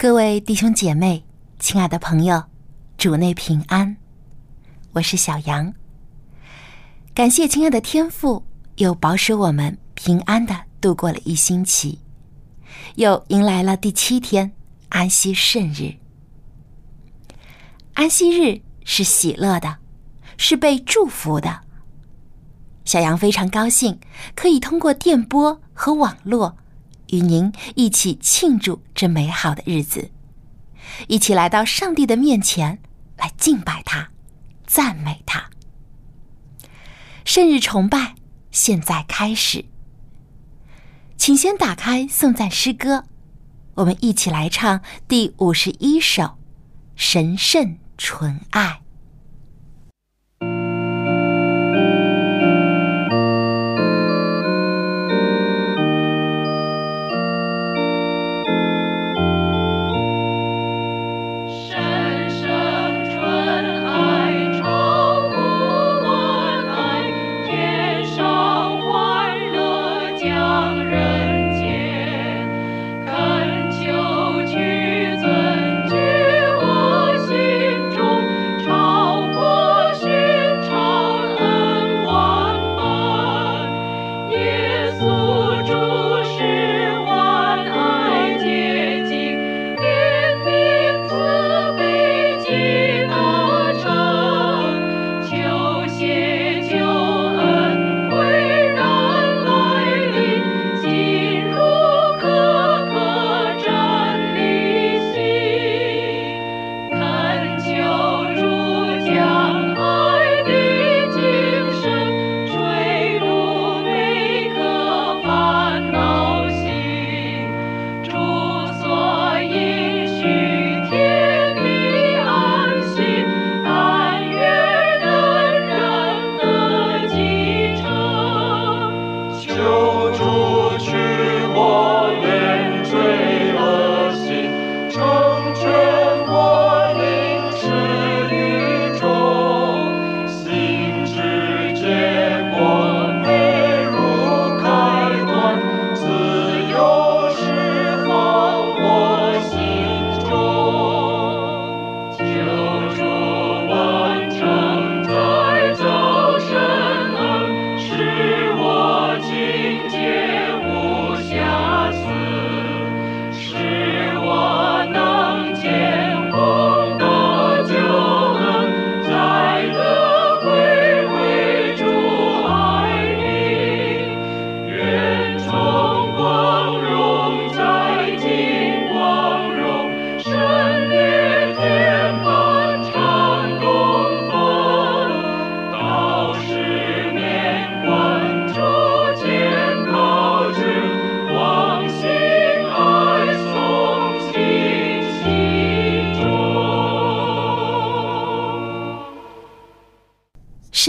各位弟兄姐妹，亲爱的朋友，主内平安，我是小杨。感谢亲爱的天父，又保守我们平安的度过了一星期，又迎来了第七天安息圣日。安息日是喜乐的，是被祝福的。小杨非常高兴，可以通过电波和网络。与您一起庆祝这美好的日子，一起来到上帝的面前来敬拜他、赞美他。圣日崇拜现在开始，请先打开颂赞诗歌，我们一起来唱第五十一首《神圣纯爱》。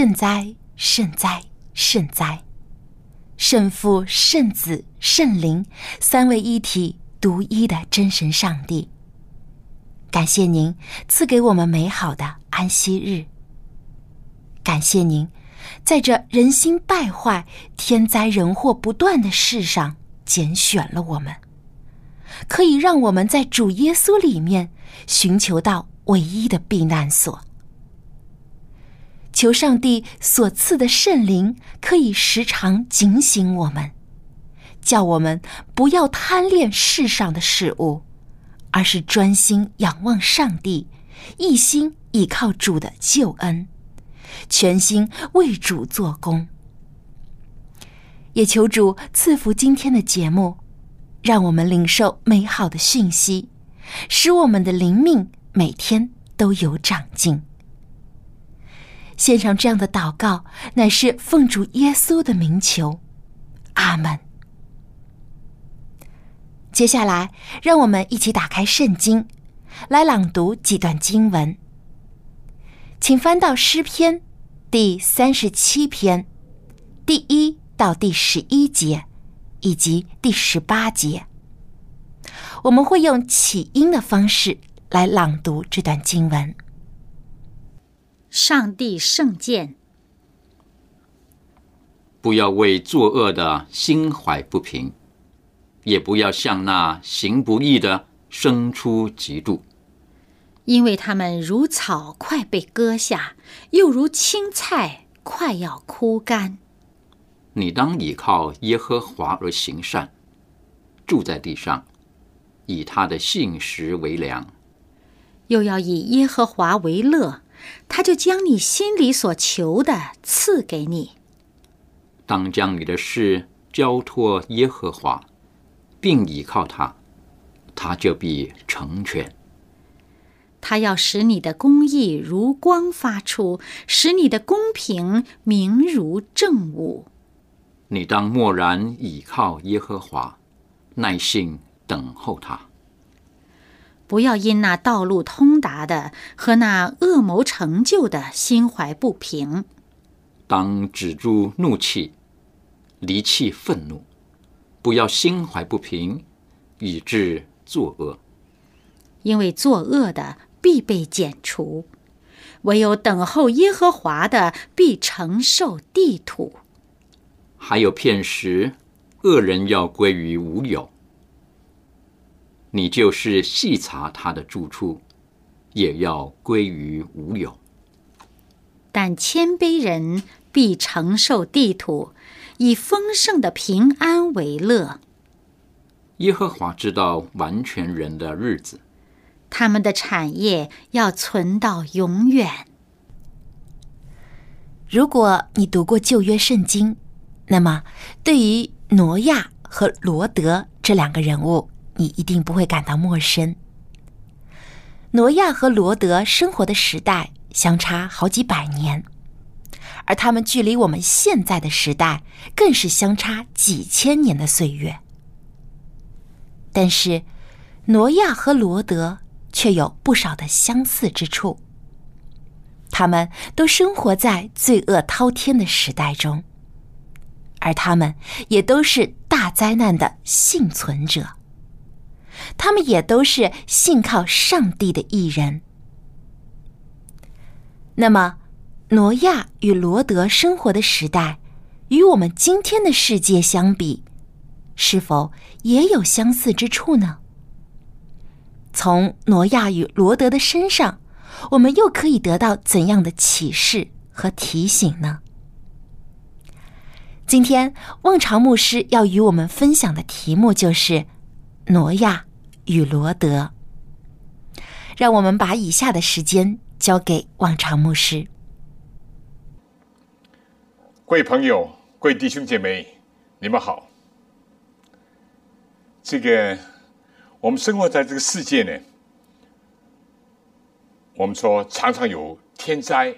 圣哉，圣哉，圣哉！圣父、圣子、圣灵三位一体、独一的真神上帝，感谢您赐给我们美好的安息日。感谢您，在这人心败坏、天灾人祸不断的世上拣选了我们，可以让我们在主耶稣里面寻求到唯一的避难所。求上帝所赐的圣灵可以时常警醒我们，叫我们不要贪恋世上的事物，而是专心仰望上帝，一心倚靠主的救恩，全心为主做工。也求主赐福今天的节目，让我们领受美好的讯息，使我们的灵命每天都有长进。献上这样的祷告，乃是奉主耶稣的名求，阿门。接下来，让我们一起打开圣经，来朗读几段经文。请翻到诗篇第三十七篇第一到第十一节，以及第十八节。我们会用起音的方式来朗读这段经文。上帝圣剑。不要为作恶的心怀不平，也不要向那行不义的生出嫉妒，因为他们如草快被割下，又如青菜快要枯干。你当倚靠耶和华而行善，住在地上，以他的信实为粮，又要以耶和华为乐，他就将你心里所求的赐给你。当将你的事交托耶和华，并倚靠他，他就必成全。他要使你的公义如光发出，使你的公平明如正午。你当默然倚靠耶和华，耐心等候他。不要因那道路通达的和那恶谋成就的心怀不平。当止住怒气。离弃愤怒，不要心怀不平，以致作恶。因为作恶的必被剪除，唯有等候耶和华的必承受地土。还有片时，恶人要归于无有，你就是细查他的住处，也要归于无有。但谦卑人必承受地土。以丰盛的平安为乐。耶和华知道完全人的日子，他们的产业要存到永远。如果你读过旧约圣经，那么对于挪亚和罗德这两个人物，你一定不会感到陌生。挪亚和罗德生活的时代相差好几百年。而他们距离我们现在的时代，更是相差几千年的岁月。但是，挪亚和罗德却有不少的相似之处。他们都生活在罪恶滔天的时代中，而他们也都是大灾难的幸存者。他们也都是信靠上帝的艺人。那么，挪亚与罗德生活的时代，与我们今天的世界相比，是否也有相似之处呢？从挪亚与罗德的身上，我们又可以得到怎样的启示和提醒呢？今天，望潮牧师要与我们分享的题目就是“挪亚与罗德”。让我们把以下的时间交给望潮牧师。各位朋友，各位弟兄姐妹，你们好。这个我们生活在这个世界呢，我们说常常有天灾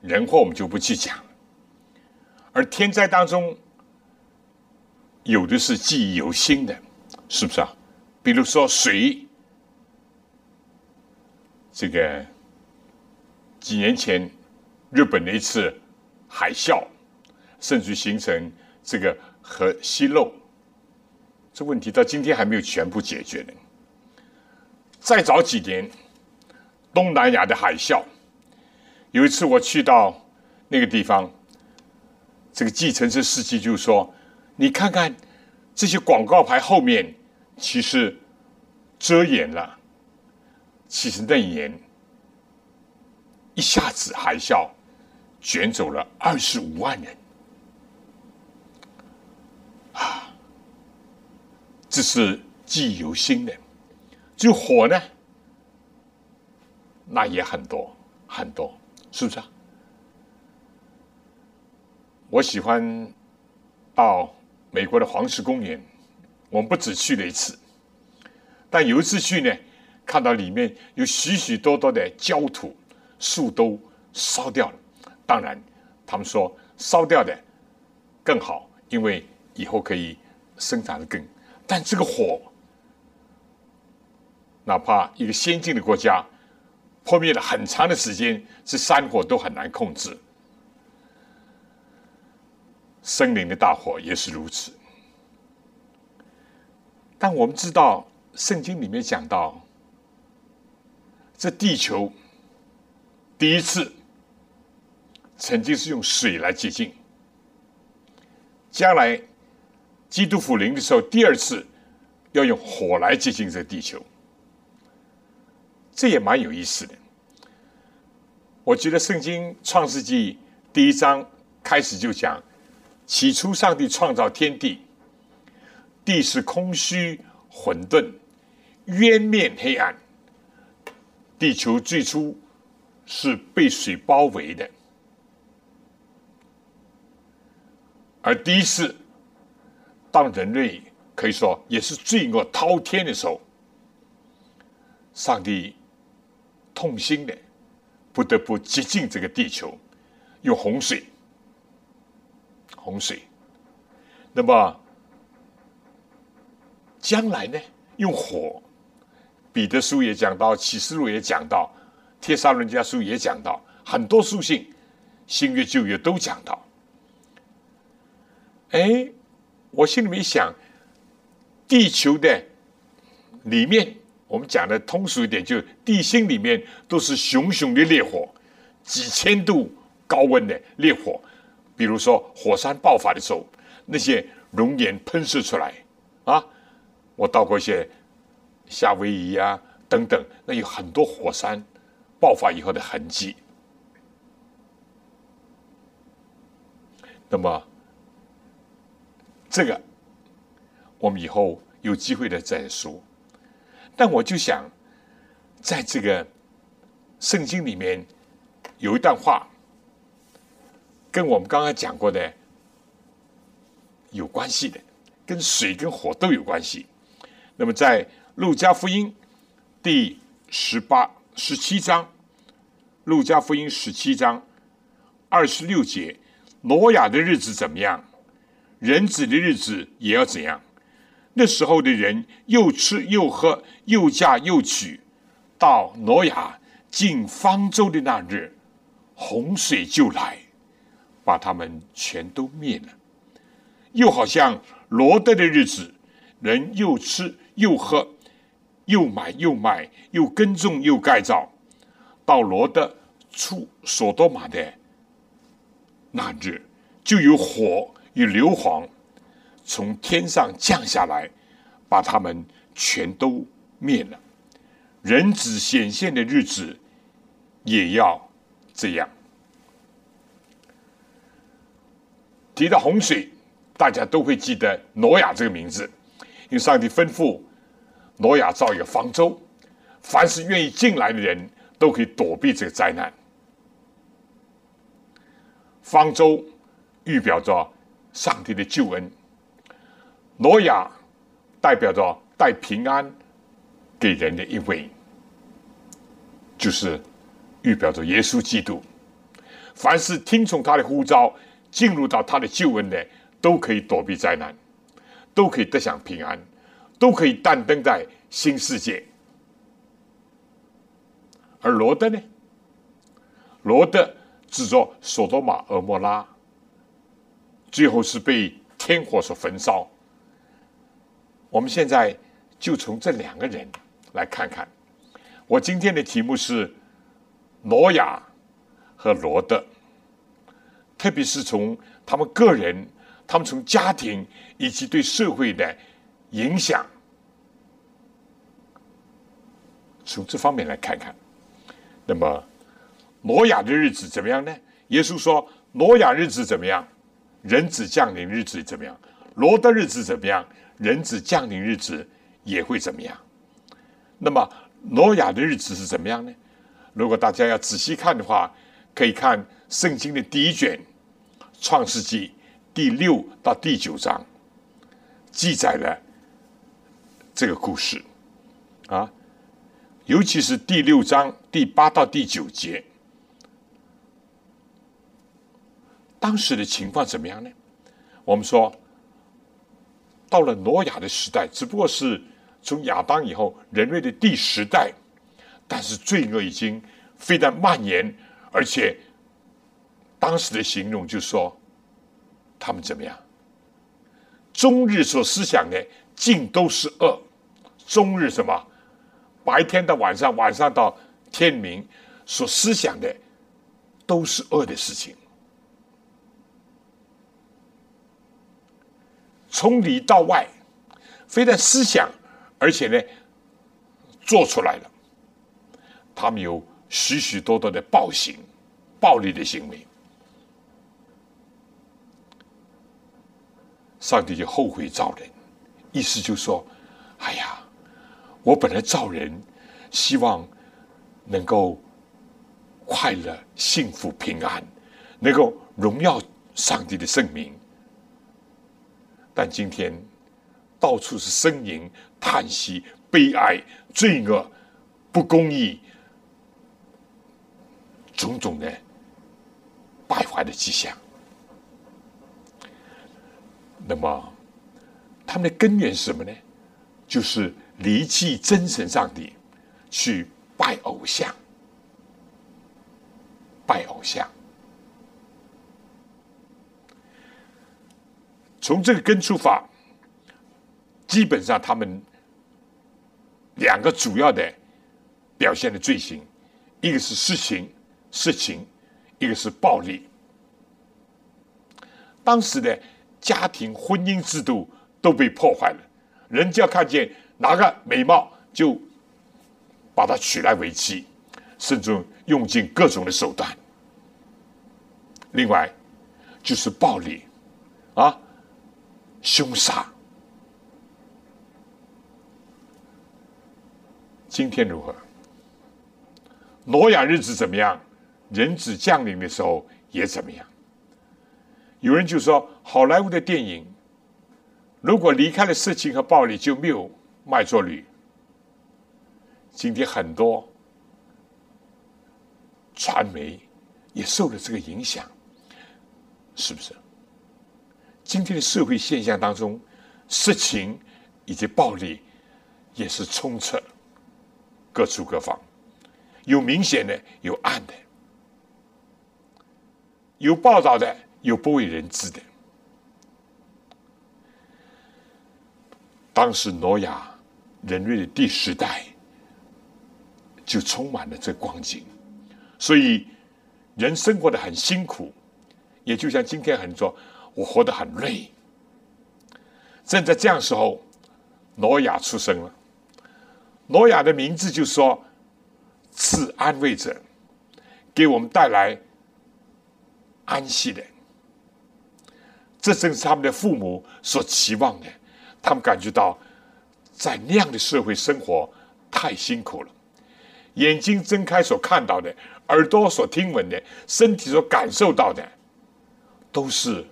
人祸，我们就不去讲。而天灾当中，有的是记忆犹新的，是不是啊？比如说水，这个几年前日本的一次海啸。甚至形成这个核泄漏，这问题到今天还没有全部解决呢。再早几年，东南亚的海啸，有一次我去到那个地方，这个计程车司机就说：“你看看这些广告牌后面，其实遮掩了。其实那一年一下子海啸卷走了二十五万人。”啊，这是记忆犹新的。就火呢，那也很多很多，是不是啊？我喜欢到美国的黄石公园，我们不止去了一次，但有一次去呢，看到里面有许许多多的焦土，树都烧掉了。当然，他们说烧掉的更好，因为。以后可以生长的更。但这个火，哪怕一个先进的国家破灭了很长的时间，这山火都很难控制。森林的大火也是如此。但我们知道，圣经里面讲到，这地球第一次曾经是用水来洁净，将来基督复临的时候，第二次要用火来洁净这地球，这也蛮有意思的。我觉得圣经创世纪第一章开始就讲。起初，上帝创造天地，地是空虚混沌，渊面黑暗。地球最初是被水包围的，而第一次，当人类可以说也是罪恶滔天的时候，上帝痛心的，不得不洁净这个地球，用洪水。洪水，那么将来呢？用火，彼得书也讲到，启示录也讲到，帖撒伦家书也讲到，很多书信，新约旧约都讲到。哎，我心里面想，地球的里面，我们讲的通俗一点，就地心里面都是熊熊的烈火，几千度高温的烈火。比如说火山爆发的时候，那些熔岩喷射出来，啊，我到过一些夏威夷啊等等，那有很多火山爆发以后的痕迹。那么这个我们以后有机会的再说。但我就想，在这个圣经里面有一段话。跟我们刚刚讲过的有关系的，跟水跟火都有关系。那么在路加福音第十八、十七章，路加福音十七章二十六节，挪亚的日子怎么样？人子的日子也要怎样？那时候的人又吃又喝，又嫁又娶，到挪亚进方舟的那日，洪水就来。把他们全都灭了，又好像罗德的日子，人又吃又喝，又买又卖，又耕种又盖造，到罗德出所多玛的那日，就有火与硫磺从天上降下来，把他们全都灭了。人子显现的日子也要这样。提到洪水，大家都会记得挪亚这个名字，因上帝吩咐挪亚造一个方舟，凡是愿意进来的人都可以躲避这个灾难。方舟预表着上帝的救恩，挪亚代表着带平安给人的一位，就是预表着耶稣基督。凡是听从他的呼召。进入到他的救恩的，都可以躲避灾难，都可以得享平安，都可以诞登在新世界。而罗德呢？罗德制作索多玛、俄摩拉，最后是被天火所焚烧。我们现在就从这两个人来看看。我今天的题目是挪亚和罗德。特别是从他们个人、他们从家庭以及对社会的影响，从这方面来看看。那么，挪亚的日子怎么样呢？耶稣说：“挪亚日子怎么样？人子降临日子怎么样？罗的日子怎么样？人子降临日子也会怎么样？”那么，挪亚的日子是怎么样呢？如果大家要仔细看的话，可以看圣经的第一卷。创世纪第六到第九章记载了这个故事啊，尤其是第六章第八到第九节，当时的情况怎么样呢？我们说到了挪亚的时代，只不过是从亚当以后人类的第十代，但是罪恶已经非常蔓延，而且当时的形容就说他们怎么样？终日所思想的尽都是恶，终日什么？白天到晚上，晚上到天明，所思想的都是恶的事情。从里到外，非但思想，而且呢，做出来了。他们有许许多多的暴行、暴力的行为。上帝就后悔造人，意思就说：“哎呀，我本来造人，希望能够快乐、幸福、平安，能够荣耀上帝的圣名。”但今天到处是呻吟、叹息、悲哀、罪恶、不公义，种种的败坏的迹象。那么，他们的根源是什么呢？就是离弃真神上帝，去拜偶像，拜偶像。从这个根出发，基本上他们两个主要的表现的罪行，一个是私情、色情，一个是暴力。当时的家庭婚姻制度都被破坏了，人家看见哪个美貌，就把她娶来为妻，甚至用尽各种的手段。另外就是暴力，啊。凶杀。今天如何？挪亚日子怎么样？人子降临的时候也怎么样？有人就说，好莱坞的电影，如果离开了色情和暴力，就没有卖座率。今天很多传媒也受了这个影响，是不是？今天的社会现象当中，色情以及暴力也是充斥各处各方，有明显的，有暗的，有报道的，有不为人知的。当时挪亚人类的第十代就充满了这光景，所以人生活的很辛苦，也就像今天很多。我活得很累。正在这样时候，挪亚出生了。挪亚的名字就说：“赐安慰者，给我们带来安息的。”这正是他们的父母所期望的。他们感觉到，在那样的社会生活太辛苦了。眼睛睁开所看到的，耳朵所听闻的，身体所感受到的，都是。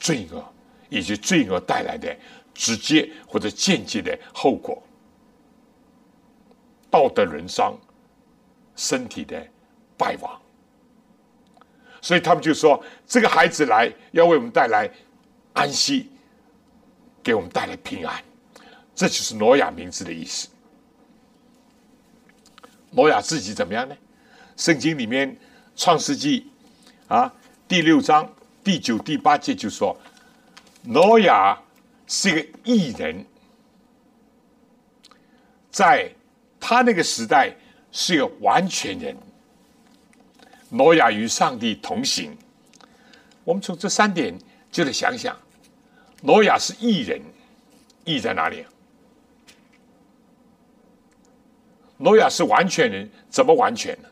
罪恶以及罪恶带来的直接或者间接的后果，道德沦丧，身体的败亡。所以他们就说：“这个孩子来要为我们带来安息，给我们带来平安。”这就是挪亚名字的意思。挪亚自己怎么样呢？圣经里面《创世纪》啊第六章。第九、第八节就说，挪亚是一个异人，在他那个时代是个完全人。挪亚与上帝同行，我们从这三点就得想想，挪亚是异人，异在哪里？挪亚是完全人，怎么完全呢？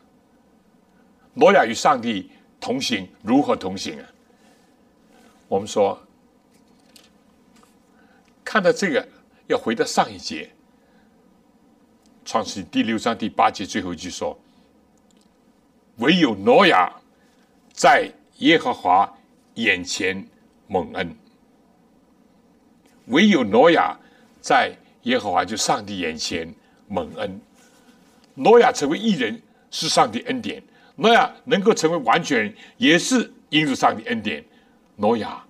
挪亚与上帝同行，如何同行啊？我们说，看到这个，要回到上一节，《创世第六章第八节最后一句说：“唯有挪亚在耶和华眼前蒙恩，唯有挪亚在耶和华就上帝眼前蒙恩。挪亚成为艺人是上帝恩典，挪亚能够成为完全也是因着上帝恩典。”挪亚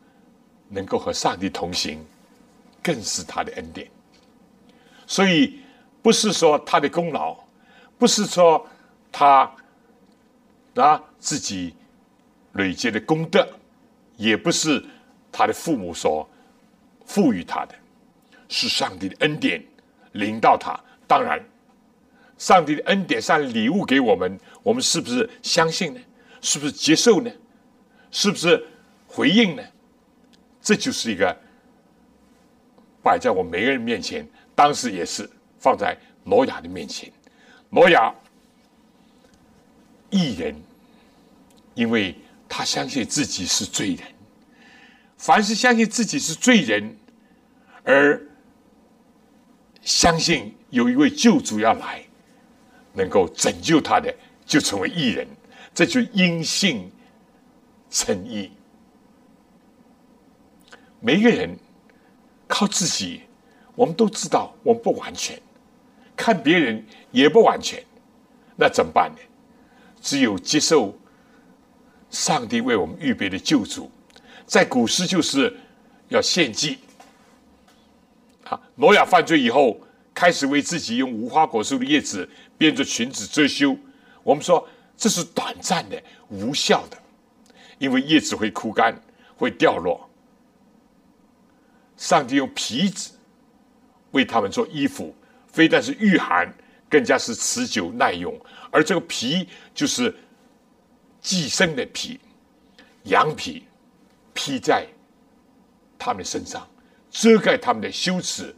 能够和上帝同行，更是他的恩典。所以不是说他的功劳，不是说他啊自己累积的功德，也不是他的父母所赋予他的，是上帝的恩典领到他。当然，上帝的恩典上礼物给我们，我们是不是相信呢？是不是接受呢？是不是回应呢？这就是一个摆在我每个人面前。当时也是放在挪亚的面前。挪亚一人，因为他相信自己是罪人。凡是相信自己是罪人，而相信有一位救主要来，能够拯救他的，就成为义人。这就因信称义。每一个人靠自己，我们都知道我们不完全，看别人也不完全，那怎么办呢？只有接受上帝为我们预备的救主，在古时就是要献祭。啊，挪亚犯罪以后，开始为自己用无花果树的叶子编着裙子遮羞。我们说。这是短暂的、无效的，因为叶子会枯干、会掉落。上帝用皮子为他们做衣服，非但是御寒，更加是持久耐用。而这个皮就是寄生的皮，羊皮披在他们身上，遮盖他们的羞耻，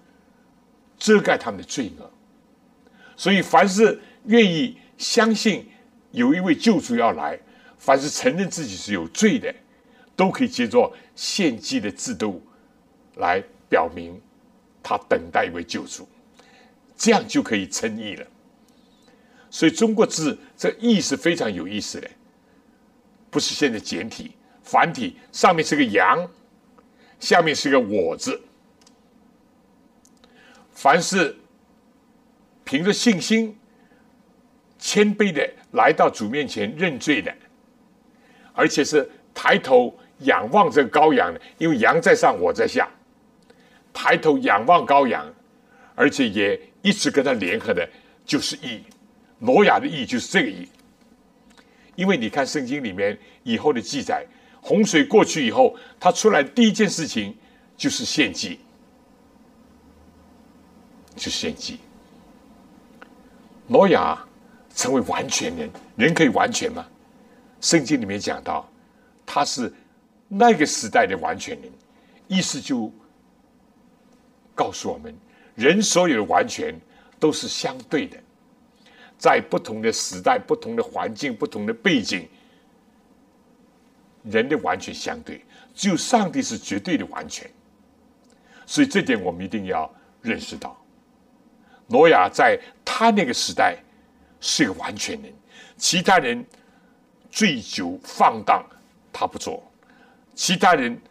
遮盖他们的罪恶。所以，凡是愿意相信。有一位救主要来，凡是承认自己是有罪的，都可以借着献祭的制度来表明他等待一位救主，这样就可以称义了。所以中国字这义是非常有意思的，不是现在简体繁体，上面是个羊，下面是个我字。凡是凭着信心。谦卑的来到主面前认罪的，而且是抬头仰望这羔羊的，因为羊在上，我在下，抬头仰望羔羊，而且也一直跟他联合的，就是义。挪亚的义就是这个义。因为你看圣经里面以后的记载，洪水过去以后，他出来第一件事情就是献祭，就献祭。挪亚。成为完全人，人可以完全吗？圣经里面讲到，他是那个时代的完全人，意思就告诉我们，人所有的完全都是相对的，在不同的时代、不同的环境、不同的背景，人的完全相对，只有上帝是绝对的完全。所以这点我们一定要认识到，挪亚在他那个时代。是一个完全人，其他人醉酒放荡，他不做；其他人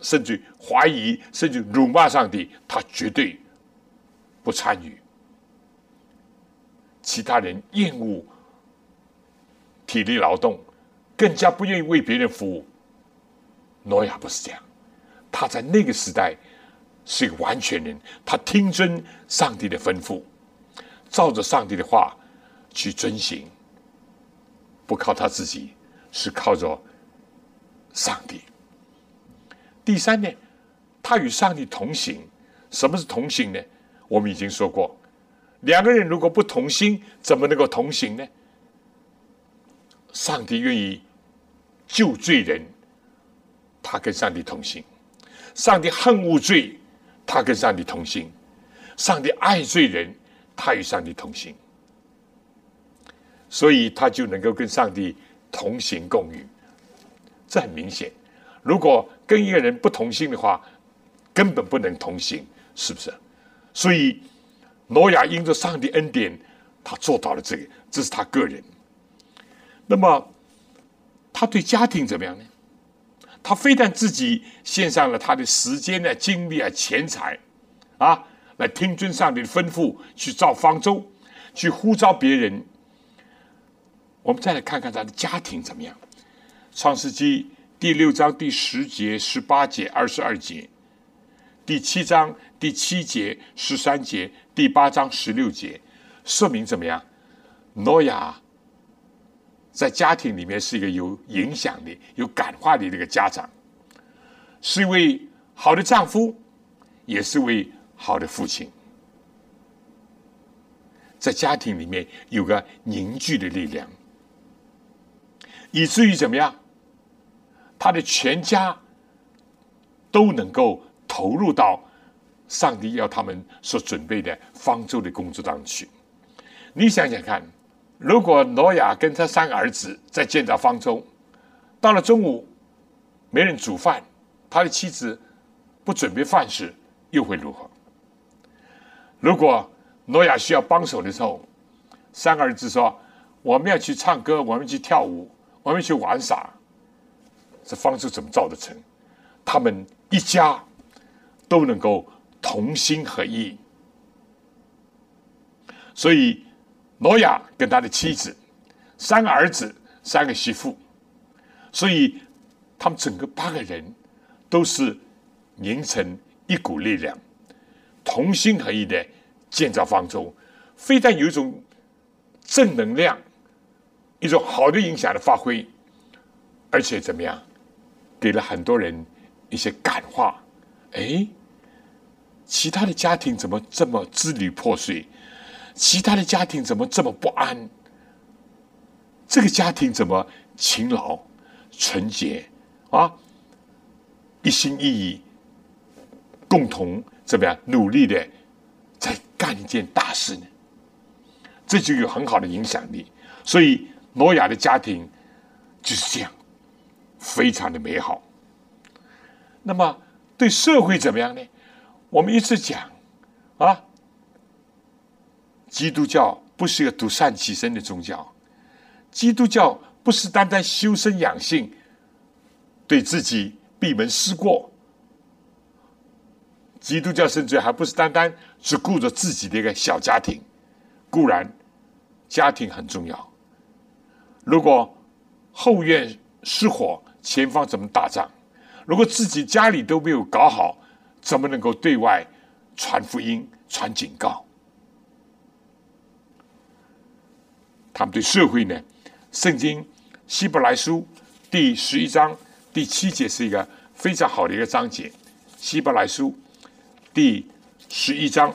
甚至怀疑，甚至辱骂上帝，他绝对不参与。其他人厌恶体力劳动，更加不愿意为别人服务。挪亚不是这样，他在那个时代是一个完全人，他听遵上帝的吩咐，照着上帝的话。去遵行，不靠他自己，是靠着上帝。第三呢，他与上帝同行。什么是同行呢？我们已经说过，两个人如果不同心，怎么能够同行呢？上帝愿意救罪人，他跟上帝同行；上帝恨恶罪，他跟上帝同行；上帝爱罪人，他与上帝同行。所以他就能够跟上帝同行共语，这很明显。如果跟一个人不同心的话，根本不能同行，是不是？所以挪亚因着上帝恩典，他做到了这个，这是他个人。那么他对家庭怎么样呢？他非但自己献上了他的时间呢、精力啊、钱财啊，来听尊上帝的吩咐，去造方舟，去呼召别人。我们再来看看他的家庭怎么样，《创世纪第六章第十节、十八节、二十二节，第七章第七节、十三节，第八章十六节，说明怎么样？挪亚在家庭里面是一个有影响力、有感化力的一个家长，是一位好的丈夫，也是位好的父亲，在家庭里面有个凝聚的力量，以至于怎么样？他的全家都能够投入到上帝要他们所准备的方舟的工作当中去。你想想看。如果挪亚跟他三个儿子在建造方舟，到了中午没人煮饭，他的妻子不准备饭食，又会如何？如果挪亚需要帮手的时候，三个儿子说：“我们要去唱歌，我们去跳舞，我们去玩耍。”这方舟怎么造得成？他们一家都能够同心合意，所以。挪亚跟他的妻子，三个儿子，三个媳妇，所以他们整个八个人都是凝成一股力量，同心合意的建造方舟，非但有一种正能量，一种好的影响的发挥，而且怎么样，给了很多人一些感化。哎，其他的家庭怎么这么支离破碎？其他的家庭怎么这么不安？这个家庭怎么勤劳、纯洁啊？一心一意，共同怎么样努力的在干一件大事呢？这就有很好的影响力。所以挪亚的家庭就是这样，非常的美好。那么对社会怎么样呢？我们一直讲啊。基督教不是一个独善其身的宗教，基督教不是单单修身养性，对自己闭门思过。基督教甚至还不是单单只顾着自己的一个小家庭，固然家庭很重要，如果后院失火，前方怎么打仗？如果自己家里都没有搞好，怎么能够对外传福音、传警告？他们对社会呢，《圣经》希伯来书第十一章第七节是一个非常好的一个章节，《希伯来书》第十一章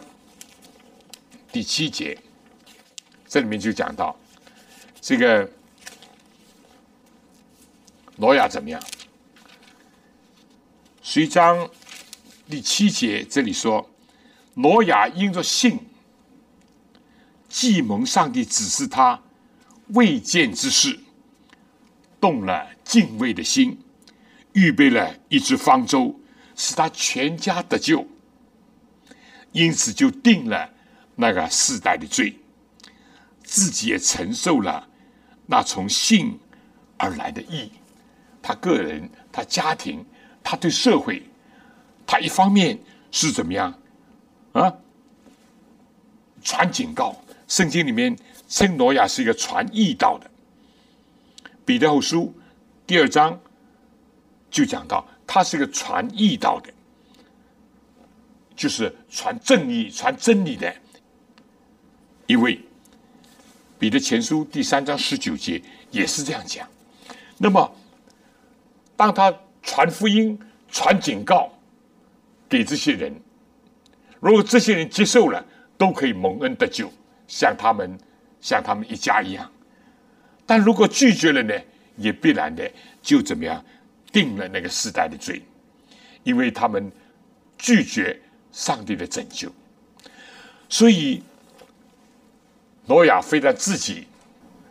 第七节，这里面就讲到这个挪亚怎么样？十一章第七节这里说，挪亚因着信，既蒙上帝指示他。未见之事，动了敬畏的心，预备了一只方舟，使他全家得救。因此就定了那个世代的罪，自己也承受了那从性而来的义。他个人、他家庭、他对社会，他一方面是怎么样啊？传警告，圣经里面。称挪亚是一个传义道的，彼得后书第二章就讲到，他是一个传义道的，就是传正义、传真理的一位。彼得前书第三章十九节也是这样讲。那么，当他传福音、传警告给这些人，如果这些人接受了，都可以蒙恩得救，像他们。像他们一家一样，但如果拒绝了呢，也必然的就怎么样定了那个时代的罪，因为他们拒绝上帝的拯救。所以，挪亚非但自己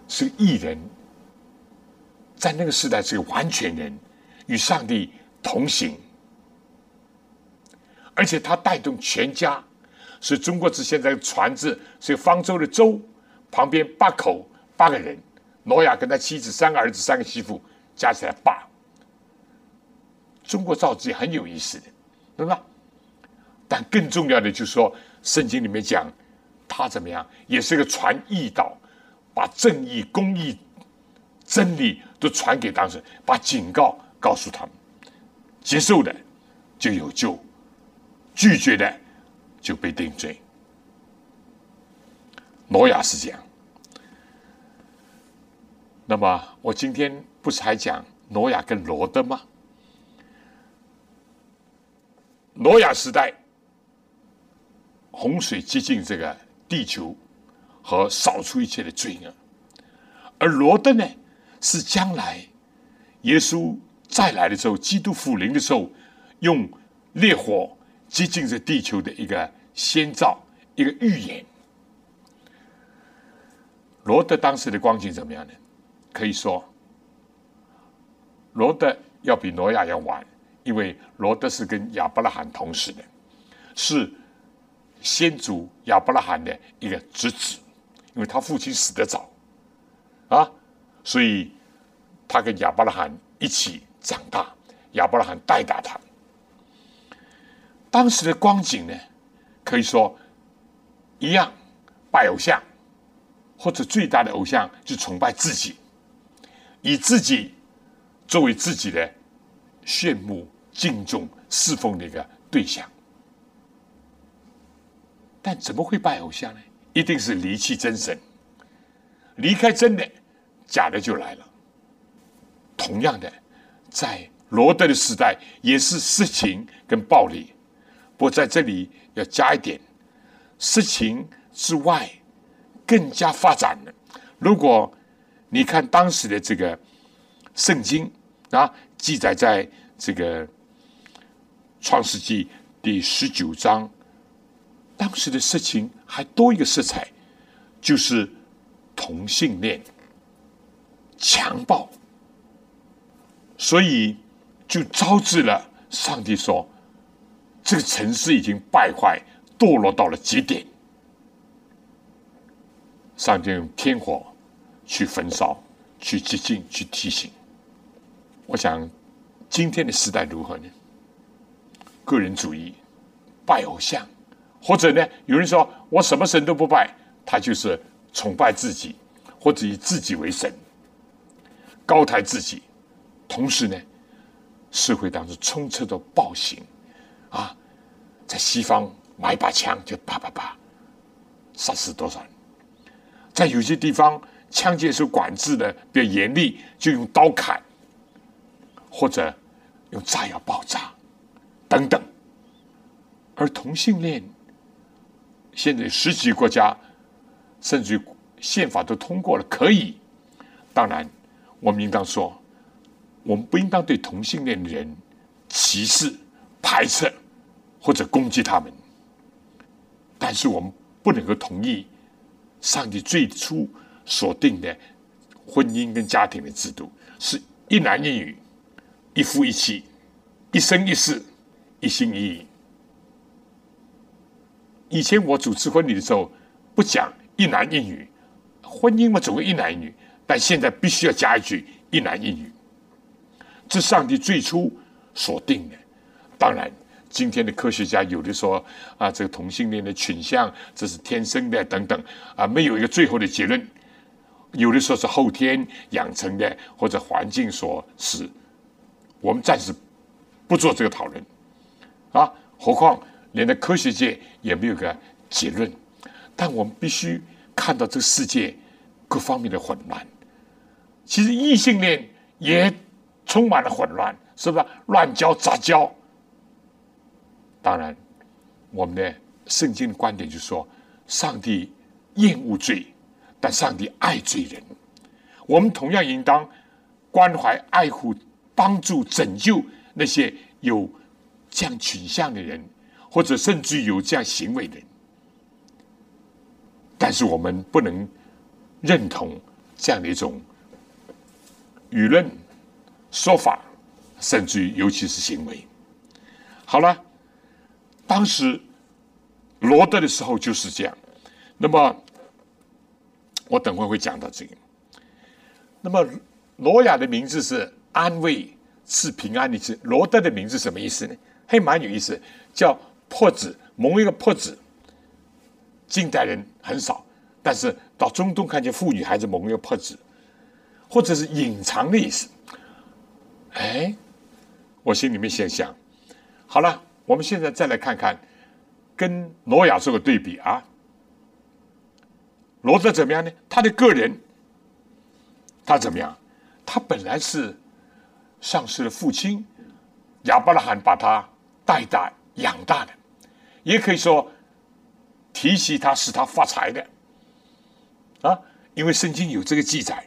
是个异人，在那个时代是个完全人，与上帝同行，而且他带动全家，是中国字现在船字是方舟的舟。旁边八口八个人，挪亚跟他妻子三个儿子三个媳妇，加起来八。中国造字很有意思的，对吧？但更重要的就是说，圣经里面讲他怎么样，也是个传义道，把正义、公义、真理都传给当事人，把警告告诉他们，接受的就有救，拒绝的就被定罪。挪亚是这样。那么我今天不是还讲挪亚跟罗德吗？挪亚时代，洪水接近这个地球和扫除一切的罪恶，而罗德呢，是将来耶稣再来的时候，基督复临的时候，用烈火接近这地球的一个先兆，一个预言。罗德当时的光景怎么样呢？可以说，罗德要比挪亚要晚。因为罗德是跟亚伯拉罕同时的，是先祖亚伯拉罕的一个侄子，因为他父亲死得早，啊，所以他跟亚伯拉罕一起长大，亚伯拉罕带大他。当时的光景呢，可以说一样，拜偶像，或者最大的偶像就崇拜自己，以自己作为自己的。羡慕、敬重、侍奉的一个对象，但怎么会拜偶像呢？一定是离弃真神，离开真的，假的就来了。同样的，在罗德的时代，也是色情跟暴力。不过在这里要加一点，色情之外，更加发展了。如果你看当时的这个圣经啊。记载在这个创世纪第十九章，当时的事情还多一个色彩，就是同性恋、强暴，所以就招致了上帝说，这个城市已经败坏、堕落到了极点，上帝用天火去焚烧、去接近、去提醒。我想，今天的时代如何呢？个人主义、拜偶像，或者呢，有人说我什么神都不拜，他就是崇拜自己，或者以自己为神，高抬自己。同时呢，社会当中充斥着暴行，啊，在西方买把枪就啪啪啪杀死多少人，在有些地方枪械受管制的比较严厉，就用刀砍。或者用炸药爆炸等等，而同性恋现在十几个国家甚至于宪法都通过了，可以。当然，我们应当说，我们不应当对同性恋的人歧视、排斥或者攻击他们。但是，我们不能够同意上帝最初所定的婚姻跟家庭的制度是一男一女。一夫一妻，一生一世，一心一意。以前我主持婚礼的时候，不讲一男一女，婚姻嘛总归一男一女，但现在必须要加一句一男一女。这上帝最初所定的。当然，今天的科学家有的说啊，这个同性恋的倾向这是天生的等等啊，没有一个最后的结论。有的说是后天养成的，或者环境所使。我们暂时不做这个讨论啊，何况连的科学界也没有个结论。但我们必须看到这个世界各方面的混乱。其实异性恋也充满了混乱，是不是？乱交杂交。当然，我们的圣经的观点就是说，上帝厌恶罪，但上帝爱罪人。我们同样应当关怀爱护。帮助拯救那些有这样倾向的人，或者甚至有这样行为的人，但是我们不能认同这样的一种舆论说法，甚至于尤其是行为。好了，当时罗德的时候就是这样。那么我等会会讲到这个。那么罗雅的名字是。安慰是平安的字，罗德的名字什么意思呢？还蛮有意思，叫破子，蒙一个破子。近代人很少，但是到中东看见妇女孩子蒙一个破子，或者是隐藏的意思。哎，我心里面先想，好了，我们现在再来看看跟挪亚做个对比啊。罗德怎么样呢？他的个人，他怎么样？他本来是丧失了父亲，亚伯拉罕把他带大养大的，也可以说提携他使他发财的啊。因为圣经有这个记载，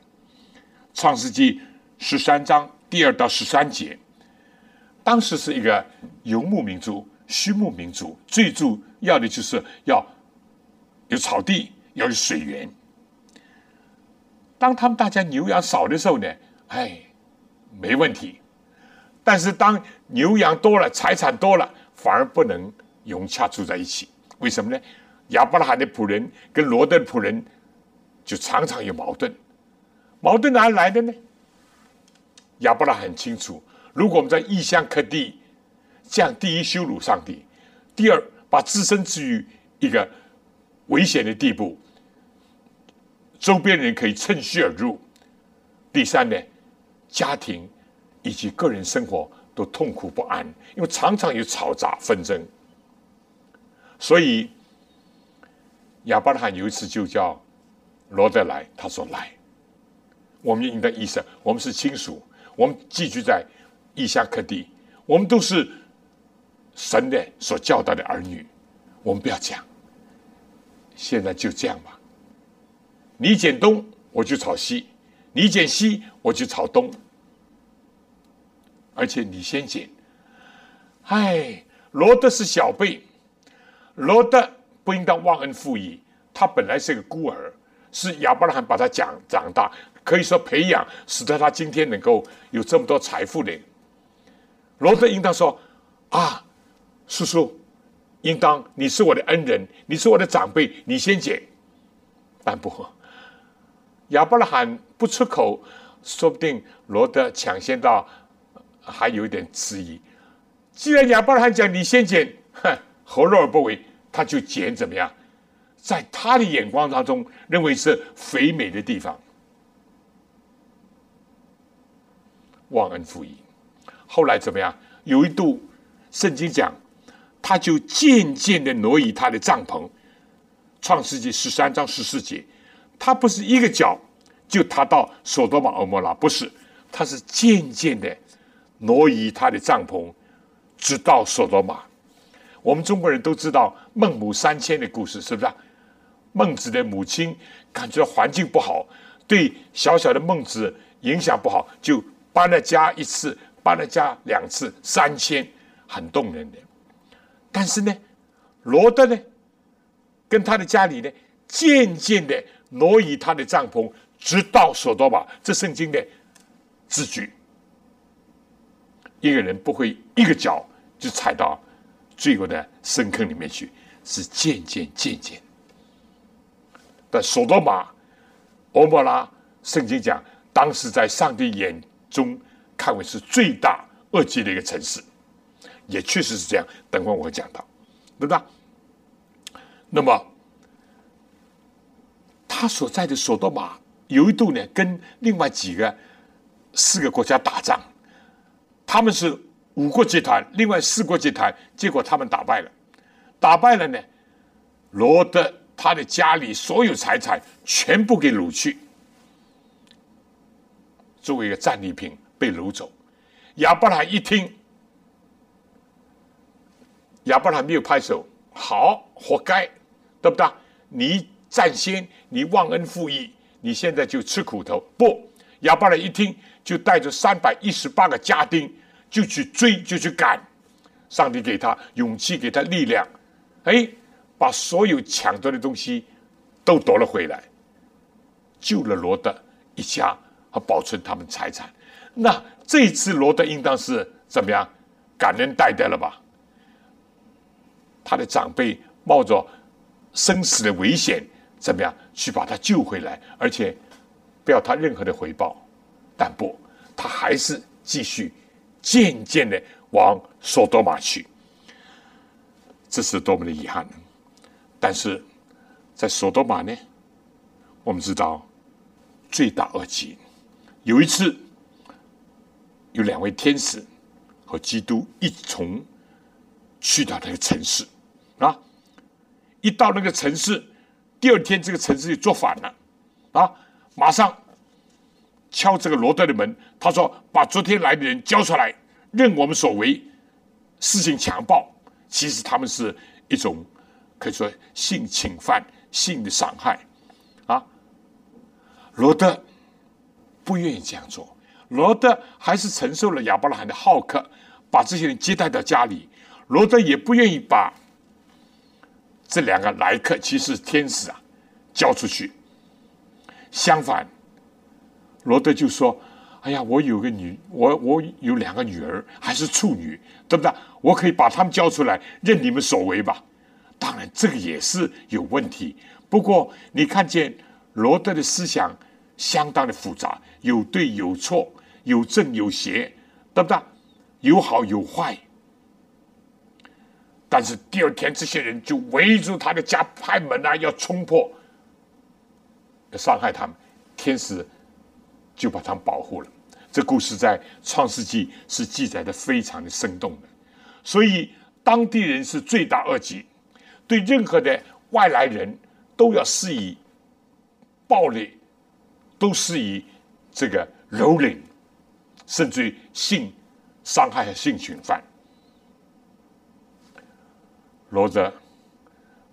《创世纪》十三章第二到十三节，当时是一个游牧民族、畜牧民族，最主要的就是要有草地。要有水源。当他们大家牛羊少的时候呢，哎，没问题。但是当牛羊多了，财产多了，反而不能融洽住在一起。为什么呢？亚伯拉罕的仆人跟罗德的仆人就常常有矛盾。矛盾哪来的呢？亚伯拉很清楚，如果我们在异乡刻地，这样第一羞辱上帝，第二把自身置于一个危险的地步。周边人可以趁虚而入。第三呢，家庭以及个人生活都痛苦不安，因为常常有吵杂纷争。所以亚伯拉罕有一次就叫罗德来，他说：“来，我们应当意识，我们是亲属，我们寄居在异乡客地，我们都是神的所教导的儿女，我们不要讲。现在就这样吧。”你剪东，我就炒西；你剪西，我就炒东。而且你先剪。哎，罗德是小辈，罗德不应当忘恩负义。他本来是个孤儿，是亚伯拉罕把他长长大，可以说培养，使得他今天能够有这么多财富的。罗德应当说：“啊，叔叔，应当你是我的恩人，你是我的长辈，你先捡。”但不。亚伯拉罕不出口，说不定罗德抢先到，还有一点迟疑。既然亚伯拉罕讲你先捡，哼，何乐而不为？他就捡怎么样？在他的眼光当中，认为是肥美的地方，忘恩负义。后来怎么样？有一度，圣经讲，他就渐渐的挪移他的帐篷。创世纪十三章十四节。他不是一个脚就踏到索多玛俄摩拉，不是，他是渐渐的挪移他的帐篷，直到索多玛。我们中国人都知道孟母三迁的故事，是不是？孟子的母亲感觉环境不好，对小小的孟子影响不好，就搬了家一次，搬了家两次，三千，很动人的。但是呢，罗德呢，跟他的家里呢，渐渐的。挪移他的帐篷，直到索多玛。这圣经的字句，一个人不会一个脚就踩到罪恶的深坑里面去，是渐渐渐渐。但索多玛、欧莫拉，圣经讲，当时在上帝眼中看为是最大恶极的一个城市，也确实是这样。等会我会讲到，对吧？那么。他所在的索多玛有一度呢，跟另外几个四个国家打仗，他们是五国集团，另外四国集团，结果他们打败了，打败了呢，罗德他的家里所有财产全部给掳去，作为一个战利品被掳走。亚伯拉一听，亚伯拉没有拍手，好，活该，对不对？你。占先，你忘恩负义，你现在就吃苦头。不，亚伯拉一听，就带着三百一十八个家丁，就去追，就去赶。上帝给他勇气，给他力量，哎，把所有抢夺的东西都夺了回来，救了罗德一家和保存他们财产。那这一次罗德应当是怎么样？感恩戴德了吧？他的长辈冒着生死的危险。怎么样去把他救回来？而且不要他任何的回报，但不，他还是继续渐渐的往索多玛去。这是多么的遗憾！但是在索多玛呢，我们知道罪大恶极。有一次，有两位天使和基督一同去到那个城市啊，一到那个城市，第二天这个城市就做反了，啊，马上敲这个罗德的门，他说：“把昨天来的人交出来，任我们所为，事情强暴。其实他们是一种可以说性侵犯、性的伤害，啊，罗德不愿意这样做，罗德还是承受了亚伯拉罕的好客，把这些人接待到家里。罗德也不愿意把这两个来客，其实天使啊，交出去。相反，罗德就说：“哎呀，我有个女，我我有两个女儿，还是处女，对不对？我可以把他们交出来，任你们所为吧。”当然，这个也是有问题。不过，你看见罗德的思想相当的复杂，有对有错，有正有邪，对不对？有好有坏。但是第二天，这些人就围住他的家，拍门啊，要冲破，要伤害他们。天使就把他们保护了。这故事在《创世纪》是记载的非常的生动的。所以当地人是罪大恶极，对任何的外来人都要施以暴力，都施以这个蹂躏，甚至于性伤害和性侵犯。罗德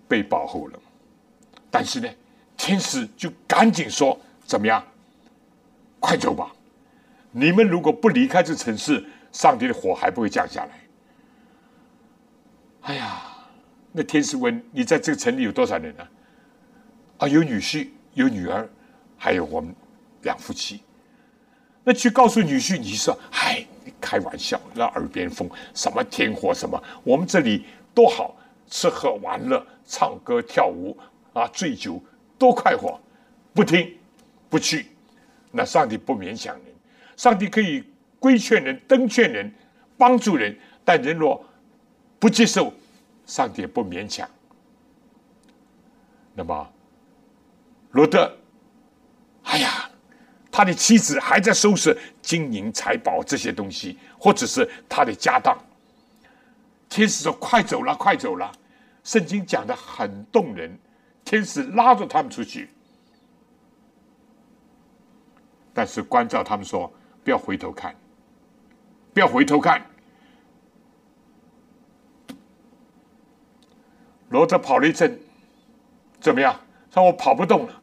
被保护了，但是呢，天使就赶紧说：“怎么样？快走吧！你们如果不离开这城市，上帝的火还不会降下来。”哎呀，那天使问：“你在这个城里有多少人呢？”啊，有女婿，有女儿，还有我们两夫妻。去告诉女婿，你说：“嗨，开玩笑，那耳边风，什么天火什么，我们这里多好。”吃喝玩乐、唱歌跳舞啊，醉酒多快活，不听不去，那上帝不勉强人，上帝可以规劝人、登劝人、帮助人，但人若不接受，上帝也不勉强。那么罗德，哎呀，他的妻子还在收拾金银财宝这些东西，或者是他的家当。天使说：“快走了，快走了。”圣经讲的很动人，天使拉着他们出去，但是关照他们说：“不要回头看，不要回头看。”罗德跑了一阵，怎么样？说我跑不动了。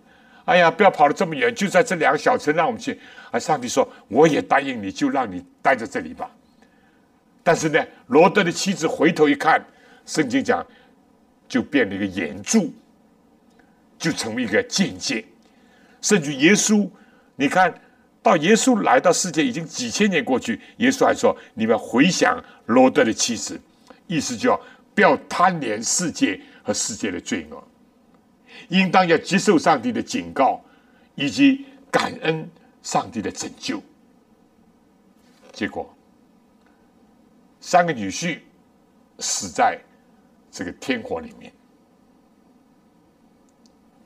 哎呀，不要跑了这么远，就在这两个小城，让我们去。啊上帝说：“我也答应你，就让你待在这里吧。”但是呢，罗德的妻子回头一看，圣经讲。就变了一个眼柱，就成为一个境界。甚至耶稣，你看到耶稣来到世界已经几千年过去，耶稣还说：“你们回想罗德的妻子，意思叫不要贪恋世界和世界的罪恶，应当要接受上帝的警告，以及感恩上帝的拯救。”结果，三个女婿死在。这个天火里面，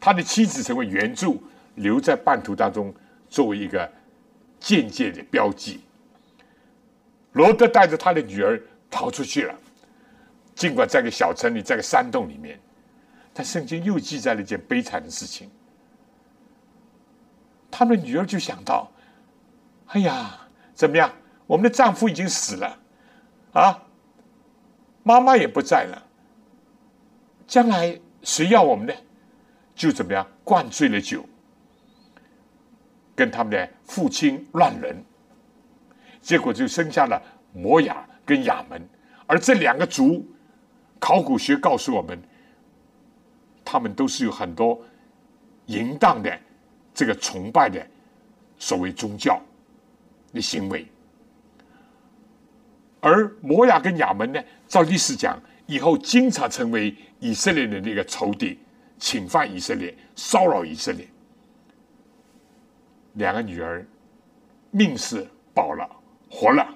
他的妻子成为原著，留在半途当中，作为一个间接的标记。罗德带着他的女儿逃出去了，尽管在个小城里，在个山洞里面，但圣经又记载了一件悲惨的事情。他们的女儿就想到：“哎呀，怎么样？我们的丈夫已经死了，啊，妈妈也不在了。”将来谁要我们呢？就怎么样灌醉了酒，跟他们的父亲乱伦，结果就生下了摩雅跟亚门。而这两个族，考古学告诉我们，他们都是有很多淫荡的这个崇拜的所谓宗教的行为。而摩亚跟亚门呢，照历史讲。以后经常成为以色列人的一个仇敌，侵犯以色列，骚扰以色列。两个女儿命是保了，活了，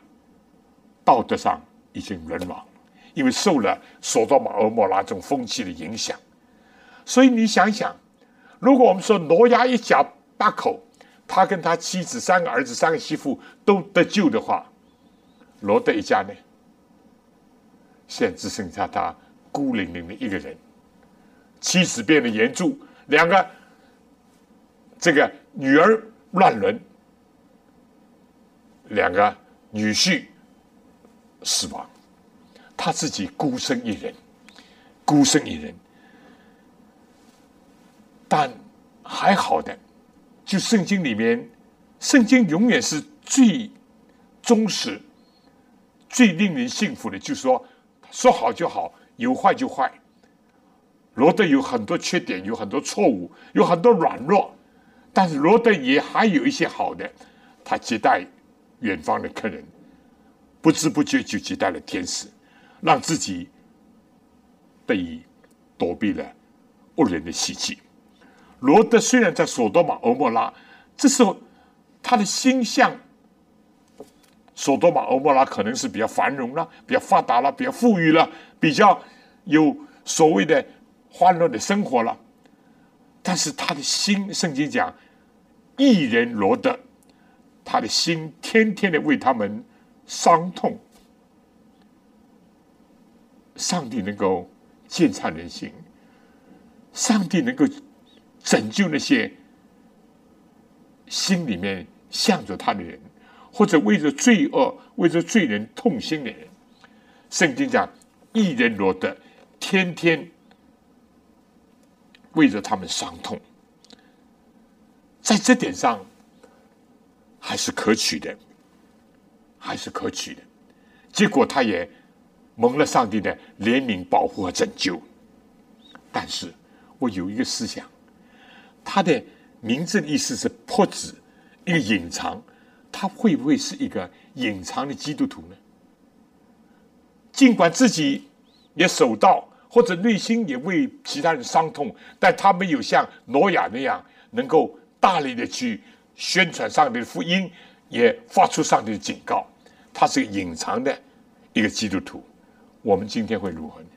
道德上已经沦亡，因为受了索多玛、俄摩拉这种风气的影响。所以你想想，如果我们说挪亚一家八口，他跟他妻子三个儿子、三个媳妇都得救的话，罗德一家呢？现在只剩下他孤零零的一个人，妻子变得严重，两个这个女儿乱伦，两个女婿死亡，他自己孤身一人，孤身一人。但还好的，就圣经里面，圣经永远是最忠实、最令人信服的。就是说，说好就好，有坏就坏。罗德有很多缺点，有很多错误，有很多软弱，但是罗德也还有一些好的。他接待远方的客人，不知不觉就接待了天使，让自己被躲避了恶人的袭击。罗德虽然在索多玛、俄莫拉，这时候他的心向索多玛、俄莫拉可能是比较繁荣了、比较发达了、比较富裕了、比较有所谓的欢乐的生活了。但是他的心，圣经讲，一人罗德，他的心天天的为他们伤痛。上帝能够鉴察人心，上帝能够。拯救那些心里面向着他的人，或者为着罪恶、为着罪人痛心的人。圣经讲，一人罗德天天为着他们伤痛，在这点上还是可取的，还是可取的。结果他也蒙了上帝的怜悯、保护和拯救。但是我有一个思想。他的名字的意思是破纸，一个隐藏，他会不会是一个隐藏的基督徒呢？尽管自己也守道，或者内心也为其他人伤痛，但他没有像挪亚那样能够大力的去宣传上帝的福音，也发出上帝的警告。他是个隐藏的一个基督徒。我们今天会如何呢？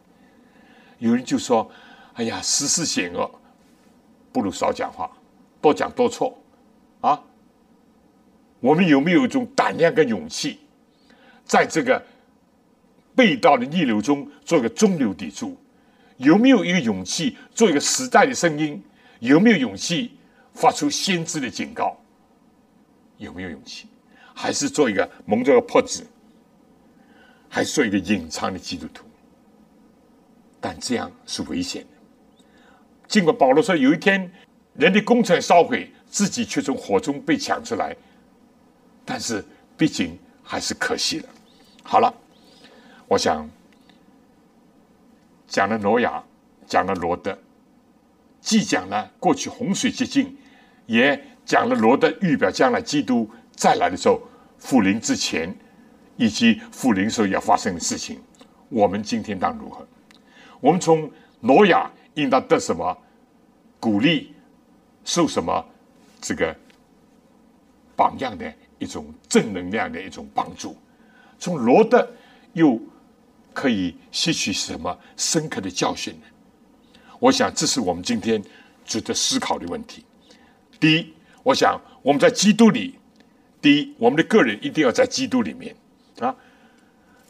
有人就说：“哎呀，时事险恶。”不如少讲话，多讲多错，啊！我们有没有一种胆量跟勇气，在这个被盗的逆流中做一个中流砥柱？有没有一个勇气做一个时代的声音？有没有勇气发出先知的警告？有没有勇气？还是做一个蒙着个破纸？还是做一个隐藏的基督徒？但这样是危险的。尽管保罗说有一天人的工程烧毁，自己却从火中被抢出来，但是毕竟还是可惜了。好了，我想讲了挪亚，讲了罗德，既讲了过去洪水接近，也讲了罗德预表将来基督再来的时候复临之前，以及复临时候要发生的事情。我们今天当如何？我们从挪亚。应当得什么鼓励，受什么这个榜样的一种正能量的一种帮助？从罗德又可以吸取什么深刻的教训呢？我想这是我们今天值得思考的问题。第一，我想我们在基督里，第一，我们的个人一定要在基督里面啊。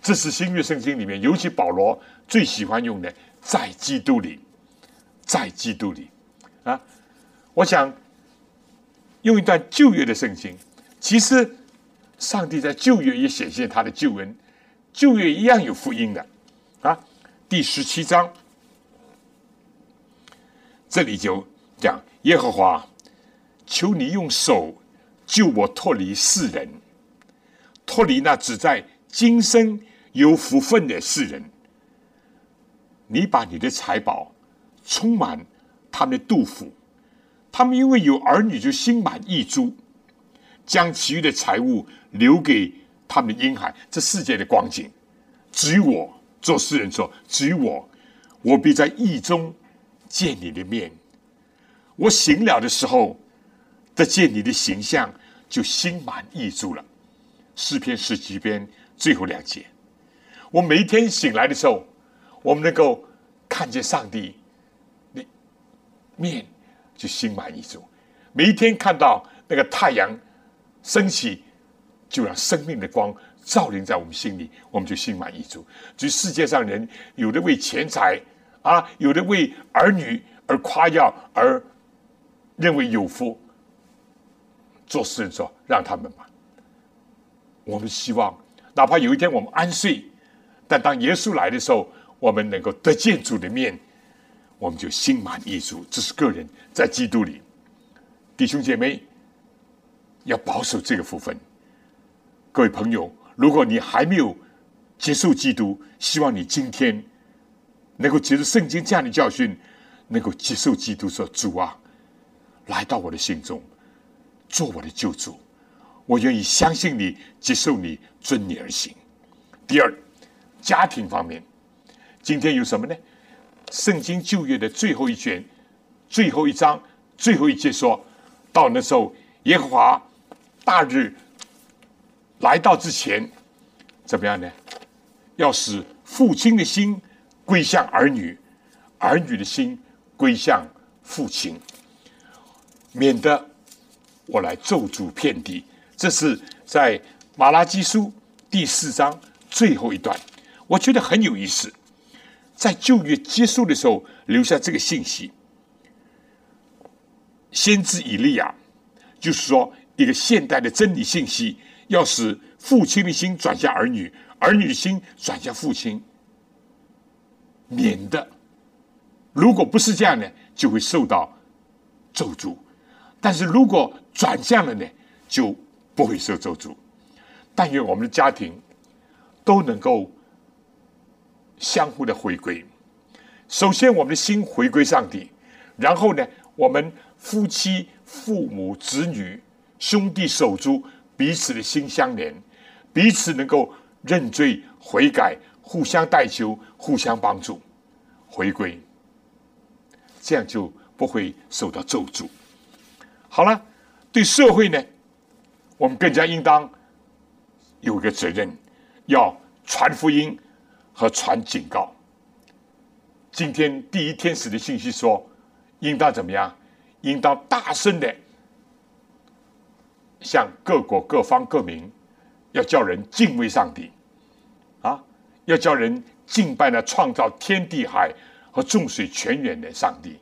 这是新约圣经里面，尤其保罗最喜欢用的，在基督里。在基督里，啊，我想用一段旧约的圣经。其实，上帝在旧约也显现他的救恩，旧约一样有福音的，啊，第十七章这里就讲耶和华，求你用手救我脱离世人，脱离那只在今生有福分的世人。你把你的财宝。充满他们的杜甫，他们因为有儿女就心满意足，将其余的财物留给他们的婴孩。这世界的光景，至于我做诗人说，至于我，我必在意中见你的面。我醒了的时候，得见你的形象，就心满意足了。诗篇十几篇最后两节，我每一天醒来的时候，我们能够看见上帝。面就心满意足，每一天看到那个太阳升起，就让生命的光照临在我们心里，我们就心满意足。就世界上人有的为钱财啊，有的为儿女而夸耀，而认为有福。做事人说：“让他们吧。”我们希望，哪怕有一天我们安睡，但当耶稣来的时候，我们能够得见主的面，我们就心满意足。这是个人在基督里，弟兄姐妹要保守这个福分。各位朋友，如果你还没有接受基督，希望你今天能够接受圣经这样的教训，能够接受基督说：“主啊，来到我的心中，做我的救主。”我愿意相信你，接受你，遵你而行。第二，家庭方面，今天有什么呢？圣经旧约的最后一卷，最后一章，最后一节说，到那时候，耶和华大日来到之前，怎么样呢？要使父亲的心归向儿女，儿女的心归向父亲，免得我来咒诅遍地。这是在马拉基书第四章最后一段，我觉得很有意思。在旧约结束的时候，留下这个信息：先知以利亚，就是说一个现代的真理信息，要使父亲的心转向儿女，儿女的心转向父亲，免得如果不是这样呢，就会受到咒诅；但是如果转向了呢，就不会受咒诅，但愿我们的家庭都能够相互的回归。首先，我们的心回归上帝，然后呢，我们夫妻、父母、子女、兄弟、手足彼此的心相连，彼此能够认罪悔改，互相代求，互相帮助，回归，这样就不会受到咒诅。好了，对社会呢？我们更加应当有一个责任，要传福音和传警告。今天第一天使的信息说，应当怎么样？应当大声的向各国各方各民，要叫人敬畏上帝，啊，要叫人敬拜那创造天地海和众水泉源的上帝，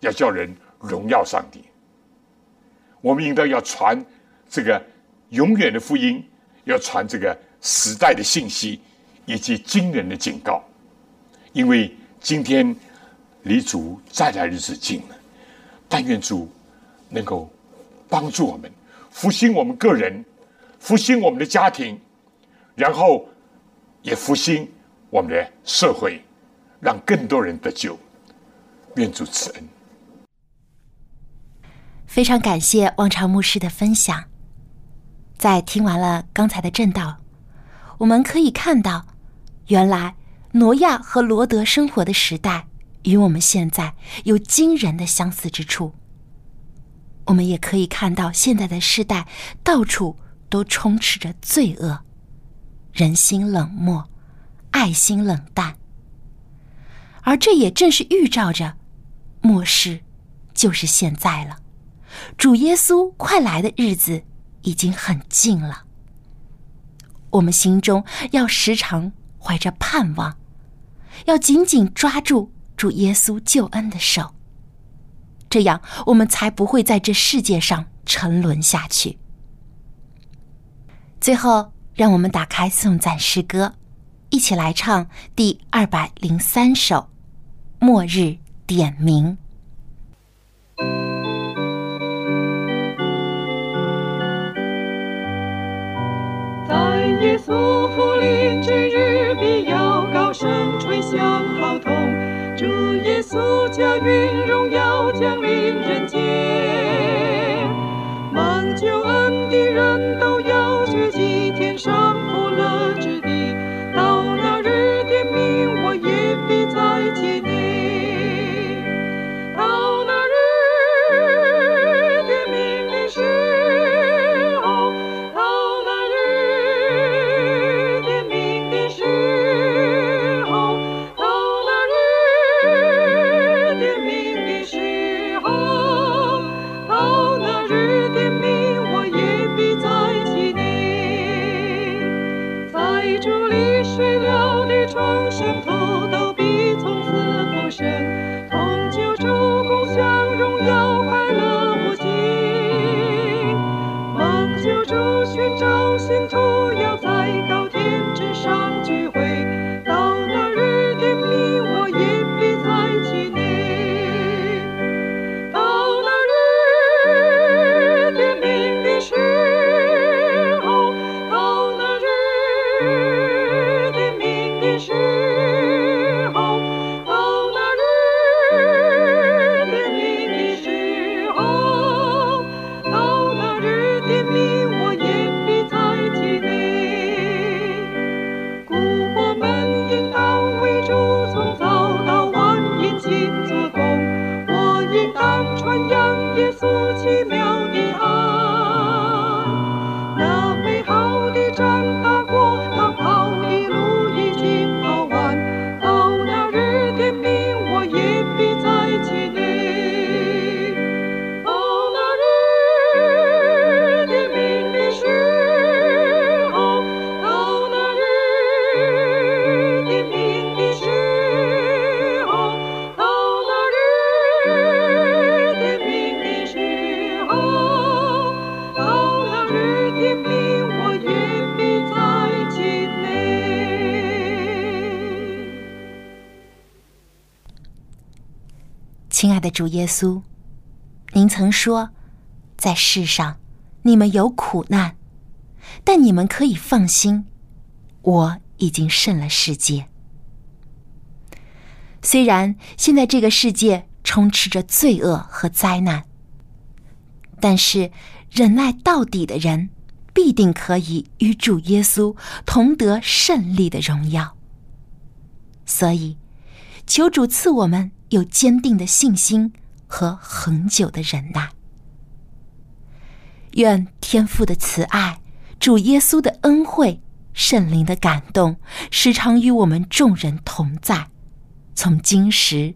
要叫人荣耀上帝。我们应当要传这个。永远的福音要传这个时代的信息，以及惊人的警告，因为今天离主再来日子近了。但愿主能够帮助我们复兴我们个人，复兴我们的家庭，然后也复兴我们的社会，让更多人得救。愿主慈恩。非常感谢望潮牧师的分享。在听完了刚才的正道，我们可以看到，原来挪亚和罗德生活的时代与我们现在有惊人的相似之处。我们也可以看到，现在的世代到处都充斥着罪恶，人心冷漠，爱心冷淡，而这也正是预兆着末世就是现在了，主耶稣快来的日子。已经很近了，我们心中要时常怀着盼望，要紧紧抓住主耶稣救恩的手，这样我们才不会在这世界上沉沦下去。最后，让我们打开颂赞诗歌，一起来唱第二百零三首《末日点名》。在耶稣福临之，声吹响号筒。这耶稣驾云荣耀降临人间，蒙救恩的人都要聚集天上福乐之耶稣，您曾说，在世上你们有苦难，但你们可以放心，我已经胜了世界。虽然现在这个世界充斥着罪恶和灾难，但是忍耐到底的人，必定可以与主耶稣同得胜利的荣耀。所以，求主赐我们有坚定的信心和恒久的忍耐。愿天父的慈爱、主耶稣的恩惠、圣灵的感动，时常与我们众人同在，从今时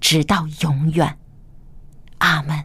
直到永远。阿门。